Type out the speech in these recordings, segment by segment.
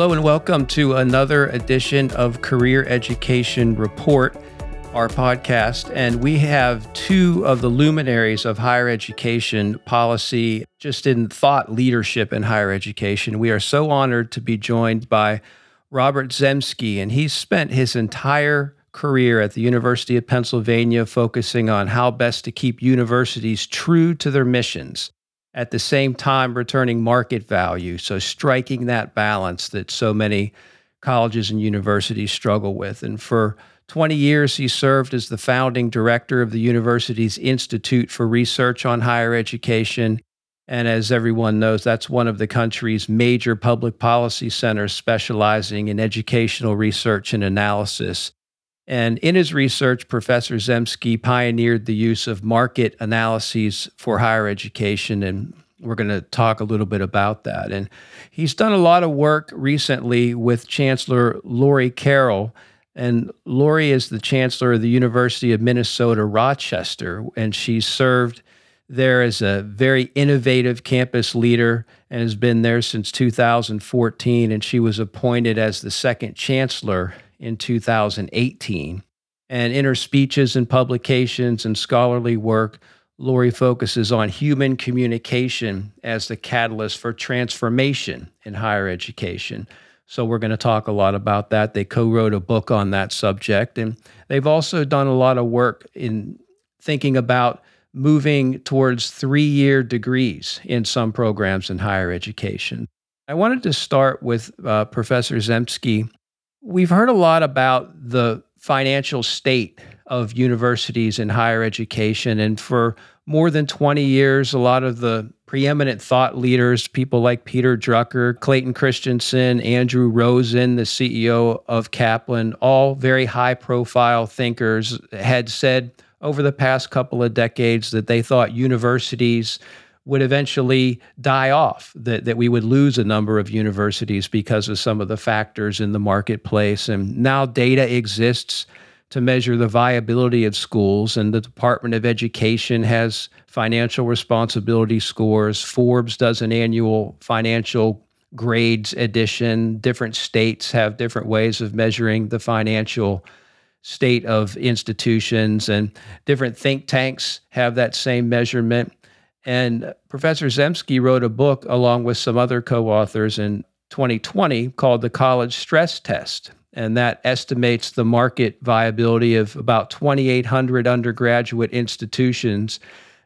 Hello, and welcome to another edition of Career Education Report, our podcast. And we have two of the luminaries of higher education policy, just in thought leadership in higher education. We are so honored to be joined by Robert Zemsky, and he's spent his entire career at the University of Pennsylvania focusing on how best to keep universities true to their missions at the same time returning market value. So, striking that balance that so many colleges and universities struggle with. And for 20 years, he served as the founding director of the university's Institute for Research on Higher Education. And as everyone knows, that's one of the country's major public policy centers specializing in educational research and analysis. And in his research, Professor Zemsky pioneered the use of market analyses for higher education. And we're going to talk a little bit about that. And he's done a lot of work recently with Chancellor Lori Carrell. And Lori is the chancellor of the University of Minnesota Rochester, and she's served there as a very innovative campus leader and has been there since 2014. And she was appointed as the second chancellor in 2018. And in her speeches and publications and scholarly work, Lori focuses on human communication as the catalyst for transformation in higher education. So, we're going to talk a lot about that. They co wrote a book on that subject. And they've also done a lot of work in thinking about moving towards three year degrees in some programs in higher education. I wanted to start with uh, Professor Zemsky We've heard a lot about the financial state of universities and higher education. And for more than 20 years, a lot of the preeminent thought leaders, people like Peter Drucker, Clayton Christensen, Andrew Rosen, the CEO of Kaplan, all very high profile thinkers, had said over the past couple of decades that they thought universities would eventually die off, that, that we would lose a number of universities because of some of the factors in the marketplace. And now data exists to measure the viability of schools, and the Department of Education has financial responsibility scores. Forbes does an annual financial grades edition. Different states have different ways of measuring the financial state of institutions, and different think tanks have that same measurement. And Professor Zemsky wrote a book along with some other co authors in 2020 called The College Stress Test. And that estimates the market viability of about 2,800 undergraduate institutions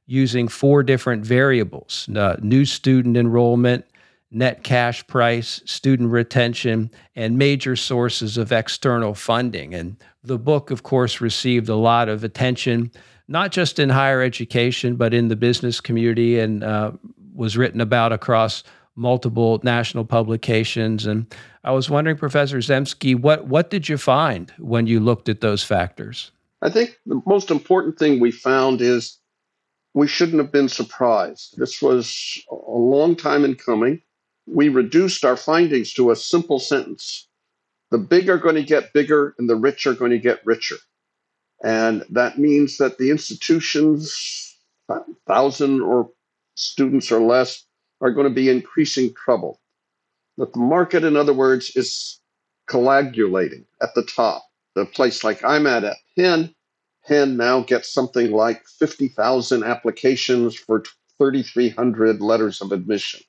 using four different variables uh, new student enrollment, net cash price, student retention, and major sources of external funding. And the book, of course, received a lot of attention not just in higher education, but in the business community and uh, was written about across multiple national publications. And I was wondering, Professor Zemsky, what, what did you find when you looked at those factors? I think the most important thing we found is we shouldn't have been surprised. This was a long time in coming. We reduced our findings to a simple sentence the big are going to get bigger, and the rich are going to get richer. And that means that the institutions, thousand or students or less, are going to be increasing trouble. That the market, in other words, is coagulating at the top. The place like I'm at at Penn, Penn now gets something like 50,000 applications for 3,300 letters of admission.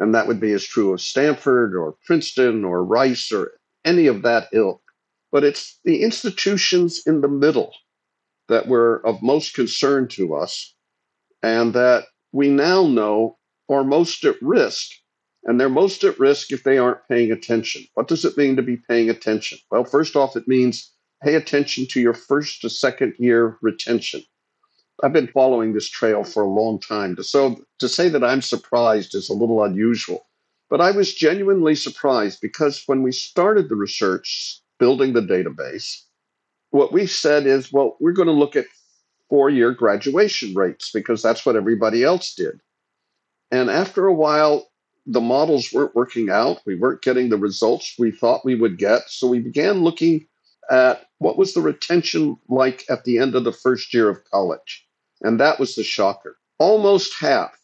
And that would be as true of Stanford or Princeton or Rice or any of that ilk but it's the institutions in the middle that were of most concern to us and that we now know are most at risk. And they're most at risk if they aren't paying attention. What does it mean to be paying attention? Well, first off, it means pay attention to your first to second year retention. I've been following this trail for a long time. So to say that I'm surprised is a little unusual. But I was genuinely surprised because when we started the research building the database, what we said is, well, we're going to look at four year graduation rates because that's what everybody else did. And after a while, the models weren't working out. We weren't getting the results we thought we would get. So we began looking at what was the retention like at the end of the first year of college. And that was the shocker. Almost half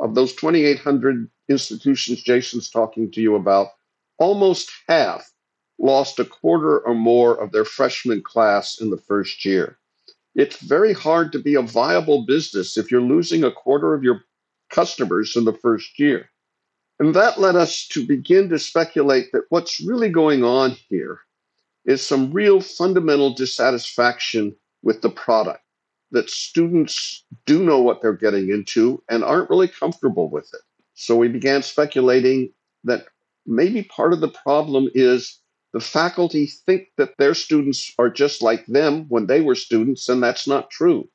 of those 2,800 institutions Jason's talking to you about almost half lost a quarter or more of their freshman class in the first year. It's very hard to be a viable business if you're losing a quarter of your customers in the first year. And that led us to begin to speculate that what's really going on here is some real fundamental dissatisfaction with the product, that students do know what they're getting into and aren't really comfortable with it. So we began speculating that maybe part of the problem is the faculty think that their students are just like them when they were students, and that's not true.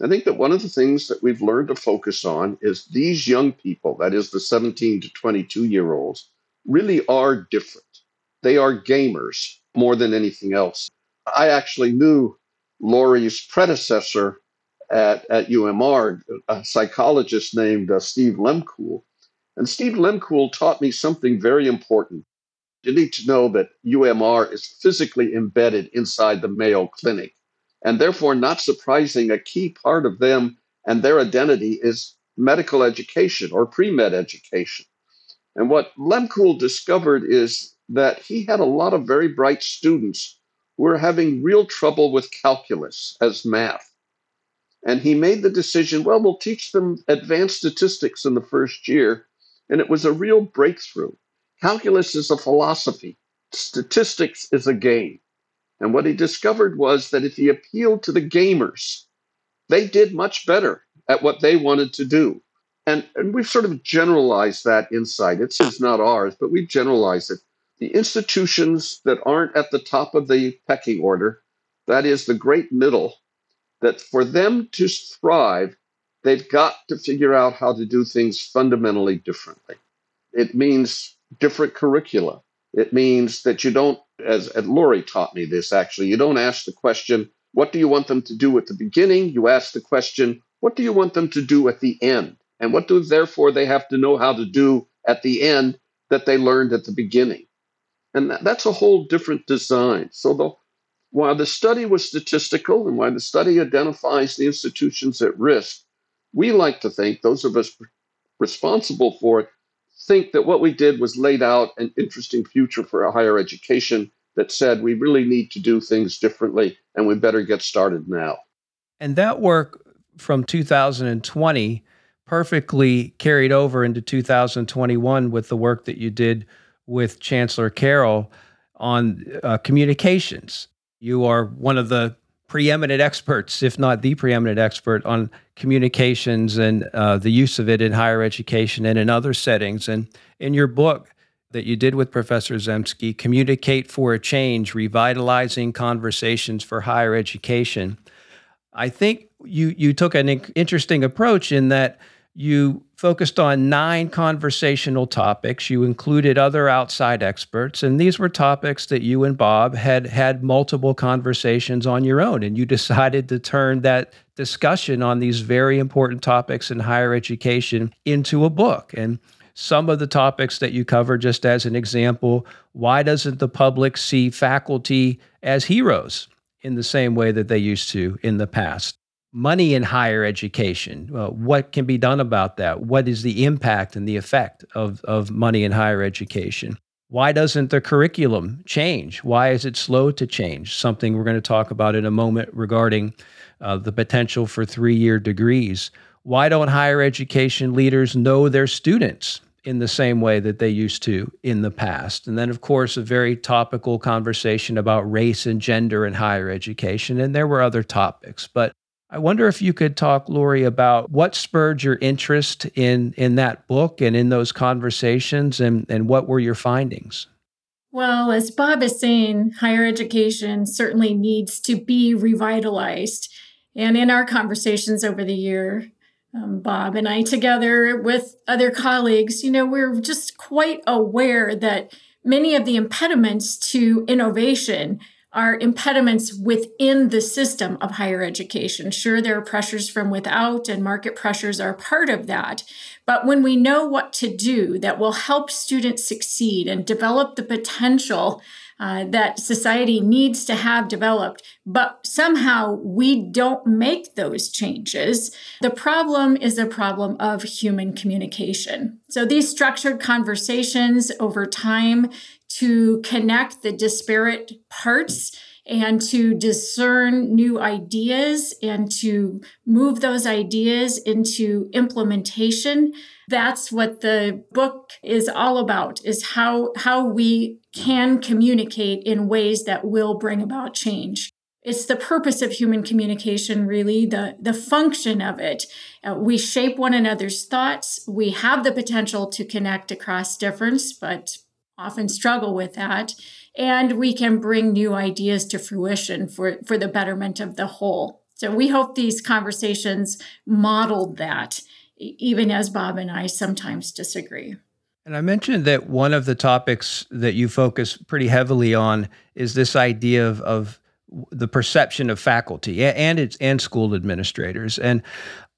I think that one of the things that we've learned to focus on is these young people, that is the 17 to 22 year olds, really are different. They are gamers more than anything else. I actually knew Lori's predecessor at, at UMR, a psychologist named uh, Steve Lehmkuhle. And Steve Lehmkuhle taught me something very important you need to know that UMR is physically embedded inside the Mayo Clinic. And therefore, not surprising, a key part of them and their identity is medical education or pre med education. And what Lehmkuhle discovered is that he had a lot of very bright students who were having real trouble with calculus as math. And he made the decision well, we'll teach them advanced statistics in the first year. And it was a real breakthrough. Calculus is a philosophy, statistics is a game. And what he discovered was that if he appealed to the gamers, they did much better at what they wanted to do. And, and we've sort of generalized that insight. It's his, not ours, but we've generalized it. The institutions that aren't at the top of the pecking order, that is the great middle, that for them to thrive, they've got to figure out how to do things fundamentally differently. It means different curricula. It means that you don't, as, Lori taught me this actually, you don't ask the question, what do you want them to do at the beginning? You ask the question, what do you want them to do at the end? And what do therefore they have to know how to do at the end that they learned at the beginning? And that, that's a whole different design. So the, while the study was statistical and while the study identifies the institutions at risk, we like to think, those of us responsible for it, think that what we did was laid out an interesting future for our higher education that said we really need to do things differently and we better get started now. And that work from 2020 perfectly carried over into 2021 with the work that you did with Chancellor Carrell on uh, communications. You are one of the preeminent experts, if not the preeminent expert, on communications and uh, the use of it in higher education and in other settings. And in your book that you did with Professor Zemsky, Communicate for a Change Revitalizing Conversations for Higher Education, I think you, you took an interesting approach in that you focused on nine conversational topics. You included other outside experts, and these were topics that you and Bob had had multiple conversations on your own. And you decided to turn that discussion on these very important topics in higher education into a book. And some of the topics that you cover, just as an example, why doesn't the public see faculty as heroes in the same way that they used to in the past? Money in higher education. Uh, what can be done about that? What is the impact and the effect of, of money in higher education? Why doesn't the curriculum change? Why is it slow to change? Something we're going to talk about in a moment regarding uh, the potential for three year degrees. Why don't higher education leaders know their students in the same way that they used to in the past? And then, of course, a very topical conversation about race and gender in higher education. And there were other topics. But I wonder if you could talk, Lori, about what spurred your interest in in that book and in those conversations, and and what were your findings. Well, as Bob is saying, higher education certainly needs to be revitalized. And in our conversations over the year, um, Bob and I, together with other colleagues, you know, we're just quite aware that many of the impediments to innovation are impediments within the system of higher education. Sure, there are pressures from without, and market pressures are part of that. But when we know what to do that will help students succeed and develop the potential uh, that society needs to have developed, but somehow we don't make those changes. The problem is a problem of human communication. So these structured conversations over time to connect the disparate parts and to discern new ideas and to move those ideas into implementation. That's what the book is all about is how how we can communicate in ways that will bring about change. It's the purpose of human communication really the the function of it. Uh, we shape one another's thoughts. We have the potential to connect across difference but often struggle with that and we can bring new ideas to fruition for for the betterment of the whole so we hope these conversations modeled that even as bob and i sometimes disagree and I mentioned that one of the topics that you focus pretty heavily on is this idea of, of the perception of faculty and its and school administrators. And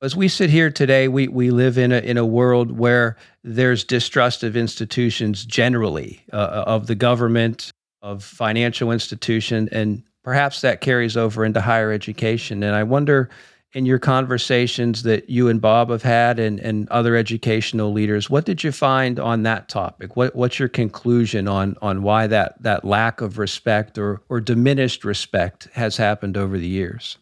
as we sit here today, we, we live in a in a world where there's distrust of institutions generally, uh, of the government, of financial institution, and perhaps that carries over into higher education. And I wonder in your conversations that you and Bob have had and, and other educational leaders, what did you find on that topic? What, what's your conclusion on, on why that, that lack of respect or, or diminished respect has happened over the years?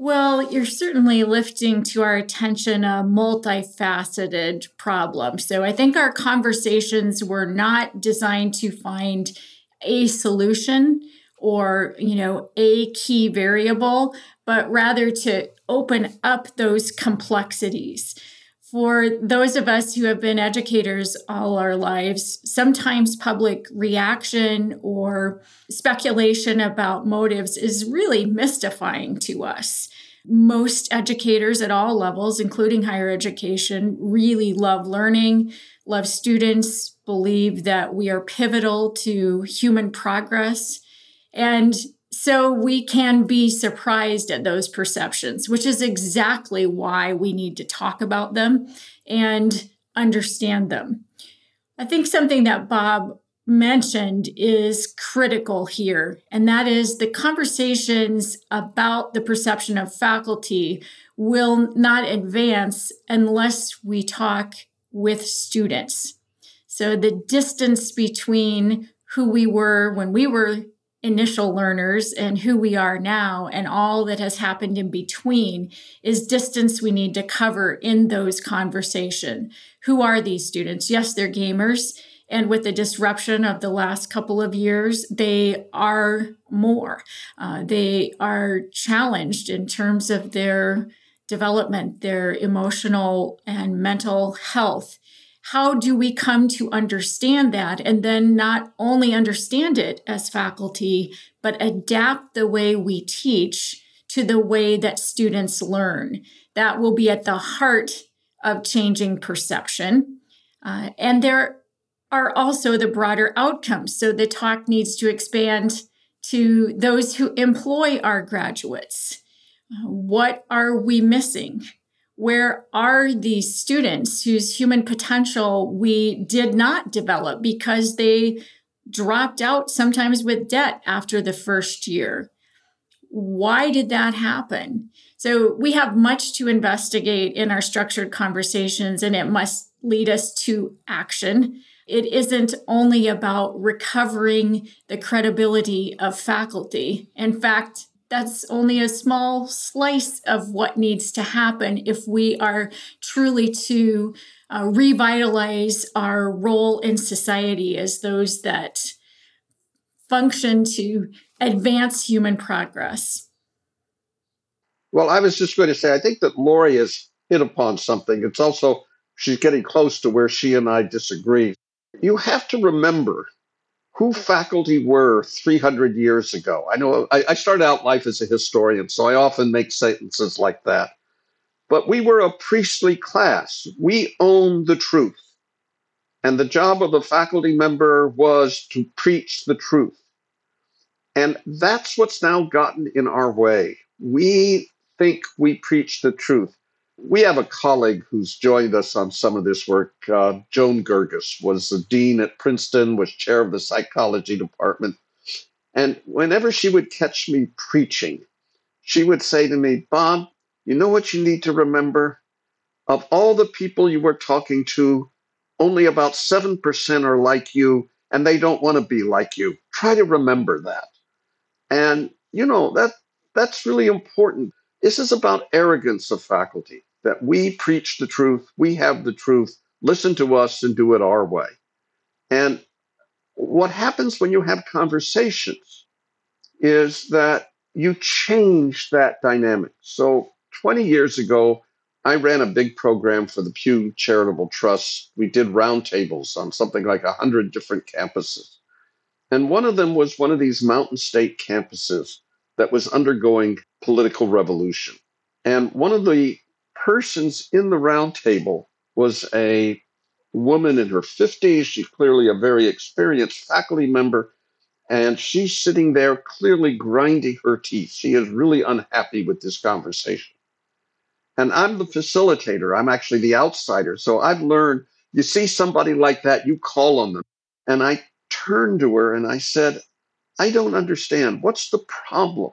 Well, you're certainly lifting to our attention a multifaceted problem. So I think our conversations were not designed to find a solution or you know a key variable but rather to open up those complexities for those of us who have been educators all our lives, sometimes public reaction or speculation about motives is really mystifying to us. Most educators at all levels, including higher education, really love learning, love students, believe that we are pivotal to human progress. And so we can be surprised at those perceptions, which is exactly why we need to talk about them and understand them. I think something that Bob mentioned is critical here, and that is the conversations about the perception of faculty will not advance unless we talk with students. So the distance between who we were when we were initial learners and who we are now and all that has happened in between is distance we need to cover in those conversation. Who are these students? Yes they're gamers and with the disruption of the last couple of years they are more. Uh, they are challenged in terms of their development their emotional and mental health how do we come to understand that and then not only understand it as faculty, but adapt the way we teach to the way that students learn? That will be at the heart of changing perception. Uh, and there are also the broader outcomes. So the talk needs to expand to those who employ our graduates. Uh, what are we missing? Where are these students whose human potential we did not develop because they dropped out sometimes with debt after the first year? Why did that happen? So we have much to investigate in our structured conversations, and it must lead us to action. It isn't only about recovering the credibility of faculty. In fact, that's only a small slice of what needs to happen if we are truly to uh, revitalize our role in society as those that function to advance human progress. Well, I was just going to say, I think that Lori has hit upon something. It's also, she's getting close to where she and I disagree. You have to remember who faculty were 300 years ago. I know I, I started out life as a historian, so I often make sentences like that. But we were a priestly class. We owned the truth. And the job of the faculty member was to preach the truth. And that's what's now gotten in our way. We think we preach the truth we have a colleague who's joined us on some of this work. Uh, Joan Girgus was the dean at Princeton, was chair of the psychology department. And whenever she would catch me preaching, she would say to me, Bob, you know what you need to remember? Of all the people you were talking to, only about 7% are like you, and they don't want to be like you. Try to remember that. And, you know, that that's really important. This is about arrogance of faculty that we preach the truth, we have the truth, listen to us and do it our way. And what happens when you have conversations is that you change that dynamic. So 20 years ago, I ran a big program for the Pew Charitable Trust. We did roundtables on something like 100 different campuses. And one of them was one of these mountain state campuses that was undergoing political revolution. And one of the persons in the roundtable was a woman in her 50s. She's clearly a very experienced faculty member. And she's sitting there clearly grinding her teeth. She is really unhappy with this conversation. And I'm the facilitator. I'm actually the outsider. So I've learned you see somebody like that, you call on them. And I turned to her and I said, I don't understand. What's the problem?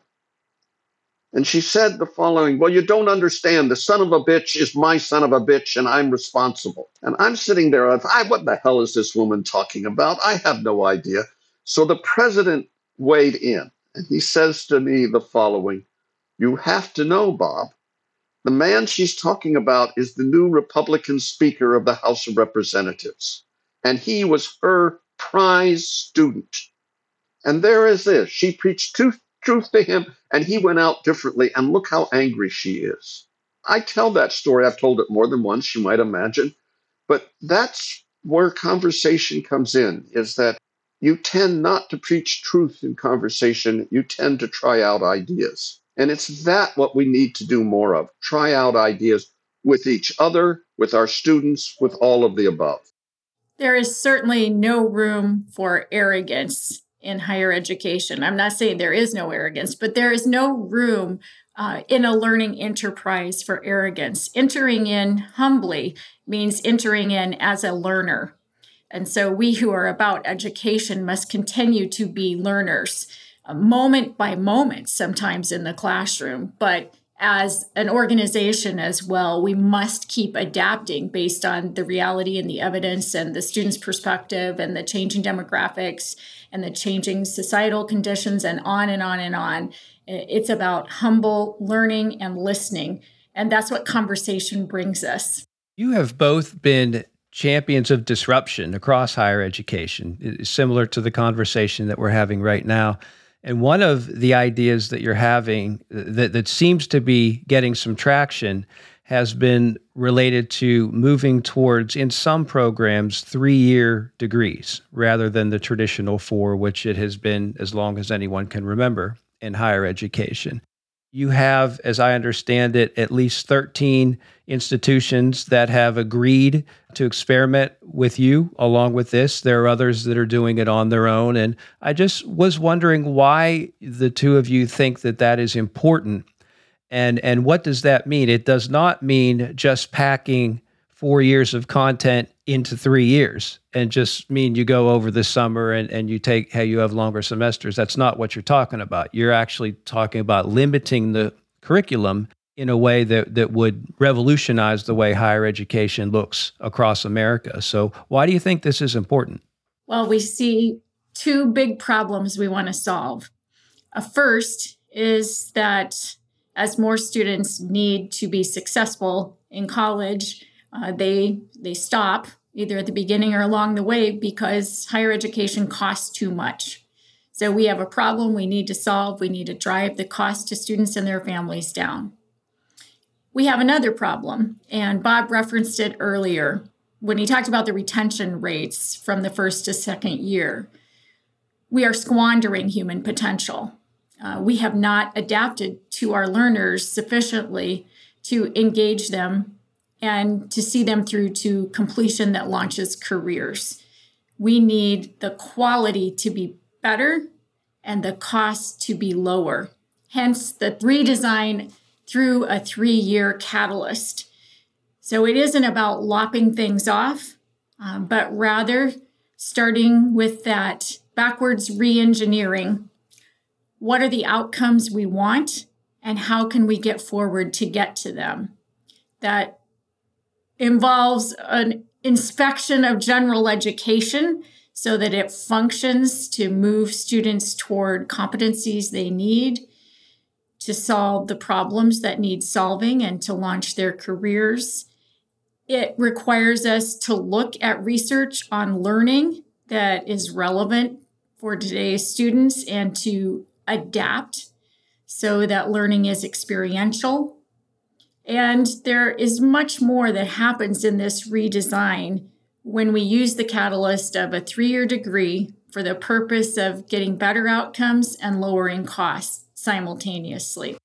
And she said the following Well, you don't understand. The son of a bitch is my son of a bitch, and I'm responsible. And I'm sitting there, I, what the hell is this woman talking about? I have no idea. So the president weighed in, and he says to me the following You have to know, Bob, the man she's talking about is the new Republican Speaker of the House of Representatives. And he was her prize student. And there is this. She preached truth, truth to him, and he went out differently. And look how angry she is. I tell that story. I've told it more than once, you might imagine. But that's where conversation comes in, is that you tend not to preach truth in conversation. You tend to try out ideas. And it's that what we need to do more of try out ideas with each other, with our students, with all of the above. There is certainly no room for arrogance in higher education. I'm not saying there is no arrogance, but there is no room uh, in a learning enterprise for arrogance. Entering in humbly means entering in as a learner. And so we who are about education must continue to be learners moment by moment sometimes in the classroom, but as an organization as well, we must keep adapting based on the reality and the evidence and the student's perspective and the changing demographics and the changing societal conditions and on and on and on. It's about humble learning and listening. And that's what conversation brings us. You have both been champions of disruption across higher education, similar to the conversation that we're having right now. And one of the ideas that you're having that, that seems to be getting some traction has been related to moving towards, in some programs, three year degrees rather than the traditional four, which it has been as long as anyone can remember in higher education. You have, as I understand it, at least 13 institutions that have agreed to experiment with you along with this. There are others that are doing it on their own. And I just was wondering why the two of you think that that is important. And, and what does that mean? It does not mean just packing four years of content into three years and just mean you go over the summer and, and you take how you have longer semesters. That's not what you're talking about. You're actually talking about limiting the curriculum in a way that, that would revolutionize the way higher education looks across America. So, why do you think this is important? Well, we see two big problems we want to solve. A first is that as more students need to be successful in college, uh, they they stop either at the beginning or along the way because higher education costs too much. So we have a problem we need to solve. We need to drive the cost to students and their families down. We have another problem, and Bob referenced it earlier when he talked about the retention rates from the first to second year. We are squandering human potential. Uh, we have not adapted to our learners sufficiently to engage them and to see them through to completion that launches careers. We need the quality to be better and the cost to be lower. Hence, the redesign through a three year catalyst. So it isn't about lopping things off, um, but rather starting with that backwards re engineering what are the outcomes we want and how can we get forward to get to them. That involves an inspection of general education so that it functions to move students toward competencies they need to solve the problems that need solving and to launch their careers. It requires us to look at research on learning that is relevant for today's students and to adapt so that learning is experiential. And there is much more that happens in this redesign when we use the catalyst of a three year degree for the purpose of getting better outcomes and lowering costs simultaneously.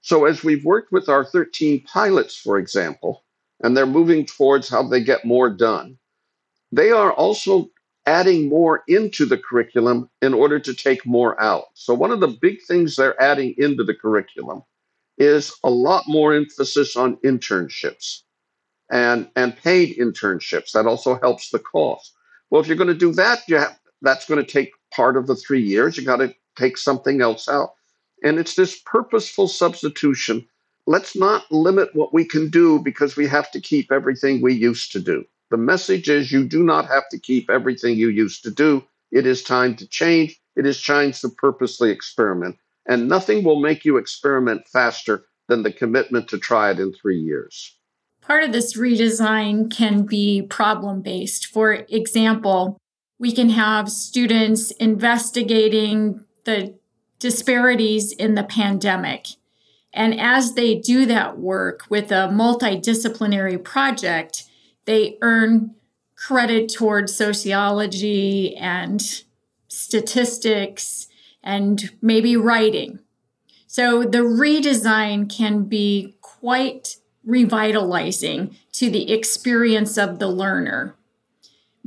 So, as we've worked with our 13 pilots, for example, and they're moving towards how they get more done, they are also adding more into the curriculum in order to take more out. So, one of the big things they're adding into the curriculum is a lot more emphasis on internships and, and paid internships. That also helps the cost. Well, if you're going to do that, you have, that's going to take part of the three years. You got to take something else out. And it's this purposeful substitution. Let's not limit what we can do because we have to keep everything we used to do. The message is you do not have to keep everything you used to do. It is time to change. It is time to purposely experiment. And nothing will make you experiment faster than the commitment to try it in three years. Part of this redesign can be problem based. For example, we can have students investigating the disparities in the pandemic. And as they do that work with a multidisciplinary project, they earn credit towards sociology and statistics and maybe writing. So the redesign can be quite revitalizing to the experience of the learner.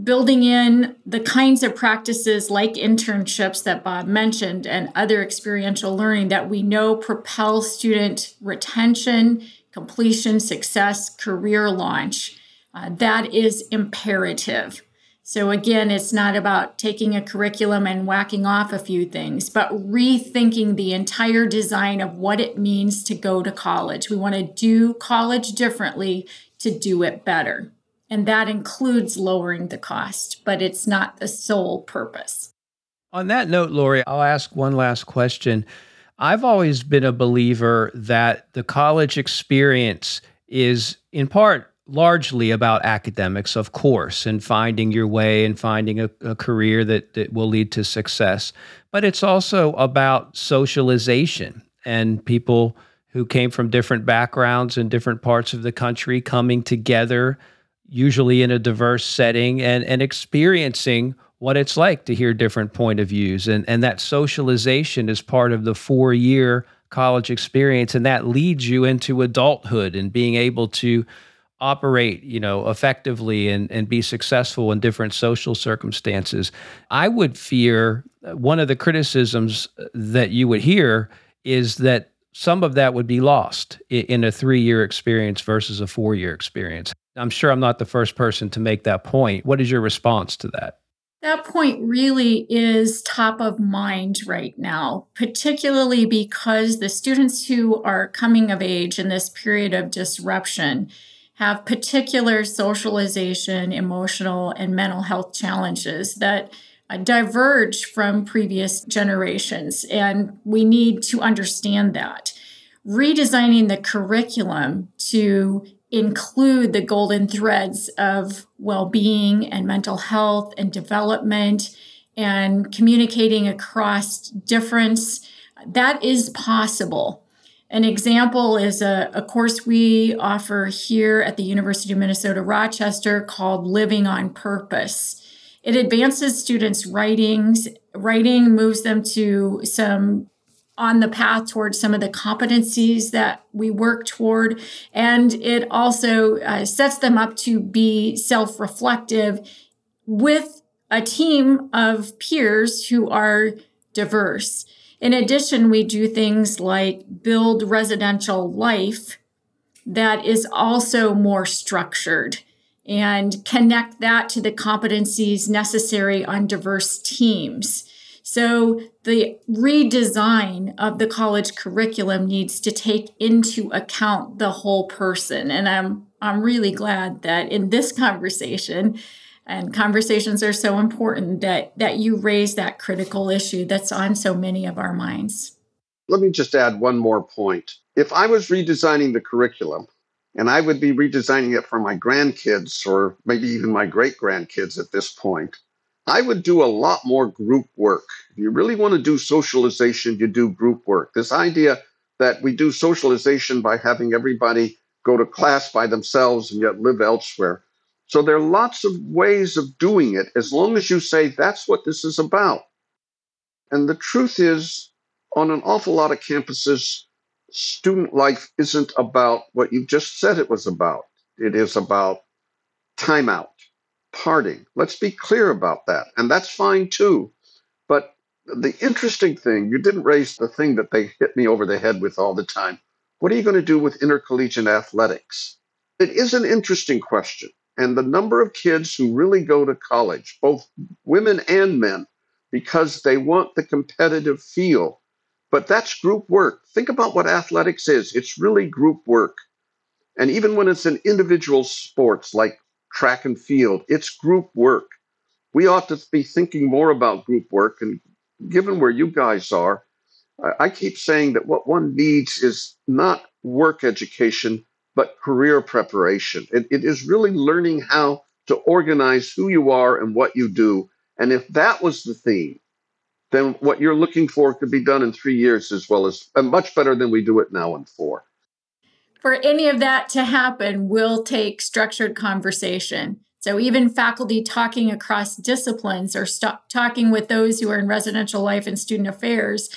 Building in the kinds of practices like internships that Bob mentioned and other experiential learning that we know propel student retention, completion, success, career launch uh, that is imperative. So, again, it's not about taking a curriculum and whacking off a few things, but rethinking the entire design of what it means to go to college. We want to do college differently to do it better. And that includes lowering the cost, but it's not the sole purpose. On that note, Lori, I'll ask one last question. I've always been a believer that the college experience is in part largely about academics, of course, and finding your way and finding a, a, career that, that will lead to success. But it's also about socialization and people who came from different backgrounds and different parts of the country coming together, usually in a diverse setting, and, and experiencing what it's like to hear different point of views. And, and that socialization is part of the four year college experience. And that leads you into adulthood and being able to operate you know effectively and, and be successful in different social circumstances i would fear uh, one of the criticisms uh, that you would hear is that some of that would be lost in a three-year experience versus a four-year experience. I'm sure i'm not the first person to make that point. What is your response to that? That point really is top of mind right now, particularly because the students who are coming of age in this period of disruption have particular socialization, emotional, and mental health challenges that uh, diverge from previous generations. And we need to understand that. Redesigning the curriculum to include the golden threads of well being and mental health and development and communicating across difference, that is possible. An example is a, a, course we offer here at the University of Minnesota Rochester called Living on Purpose. It advances students' writings. Writing moves them to some on the path towards some of the competencies that we work toward. And it also uh, sets them up to be self reflective with a team of peers who are diverse. In addition, we do things like build residential life that is also more structured and connect that to the competencies necessary on diverse teams. So the redesign of the college curriculum needs to take into account the whole person. And I'm I'm really glad that in this conversation, and conversations are so important that that you raise that critical issue that's on so many of our minds. Let me just add one more point. If I was redesigning the curriculum, and I would be redesigning it for my grandkids or maybe even my great grandkids at this point, I would do a lot more group work. If you really want to do socialization, you do group work. This idea that we do socialization by having everybody go to class by themselves and yet live elsewhere. So there are lots of ways of doing it as long as you say that's what this is about. And the truth is, on an awful lot of campuses, student life isn't about what you just said it was about. It is about timeout parting. Let's be clear about that. And that's fine too. But the interesting thing, you didn't raise the thing that they hit me over the head with all the time. What are you going to do with intercollegiate athletics? It is an interesting question. And the number of kids who really go to college, both women and men, because they want the competitive feel. But that's group work. Think about what athletics is it's really group work. And even when it's an individual sports like track and field. It's group work. We ought to be thinking more about group work. And given where you guys are, I keep saying that what one needs is not work education, but career preparation. It, it is really learning how to organize who you are and what you do. And if that was the theme, then what you're looking for could be done in three years as well as and much better than we do it now in four for any of that to happen we'll take structured conversation. So, even faculty talking across disciplines or st- talking with those who are in residential life and student affairs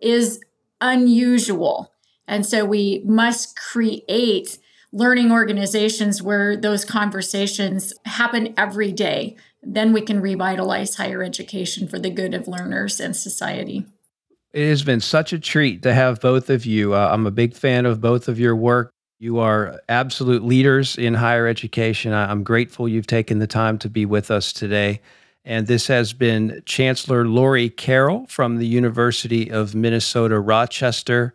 is unusual. And so, we must create learning organizations where those conversations happen every day. Then we can revitalize higher education for the good of learners and society. It has been such a treat to have both of you. Uh, I'm a big fan of both of your work. You are absolute leaders in higher education. I'm grateful you've taken the time to be with us today. And this has been Chancellor Lori Carrell from the University of Minnesota Rochester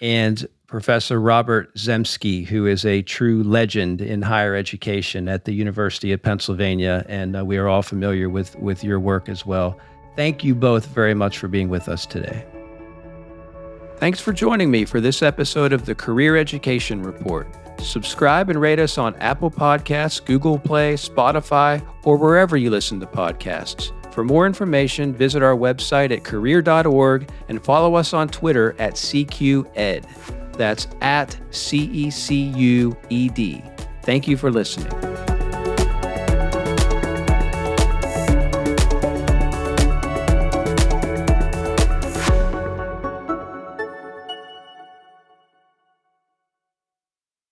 and Professor Robert Zemsky, who is a true legend in higher education at the University of Pennsylvania. And uh, we are all familiar with, with your work as well. Thank you both very much for being with us today. Thanks for joining me for this episode of the Career Education Report. Subscribe and rate us on Apple Podcasts, Google Play, Spotify, or wherever you listen to podcasts. For more information, visit our website at career.org and follow us on Twitter at CQED. That's at C E C U E D. Thank you for listening.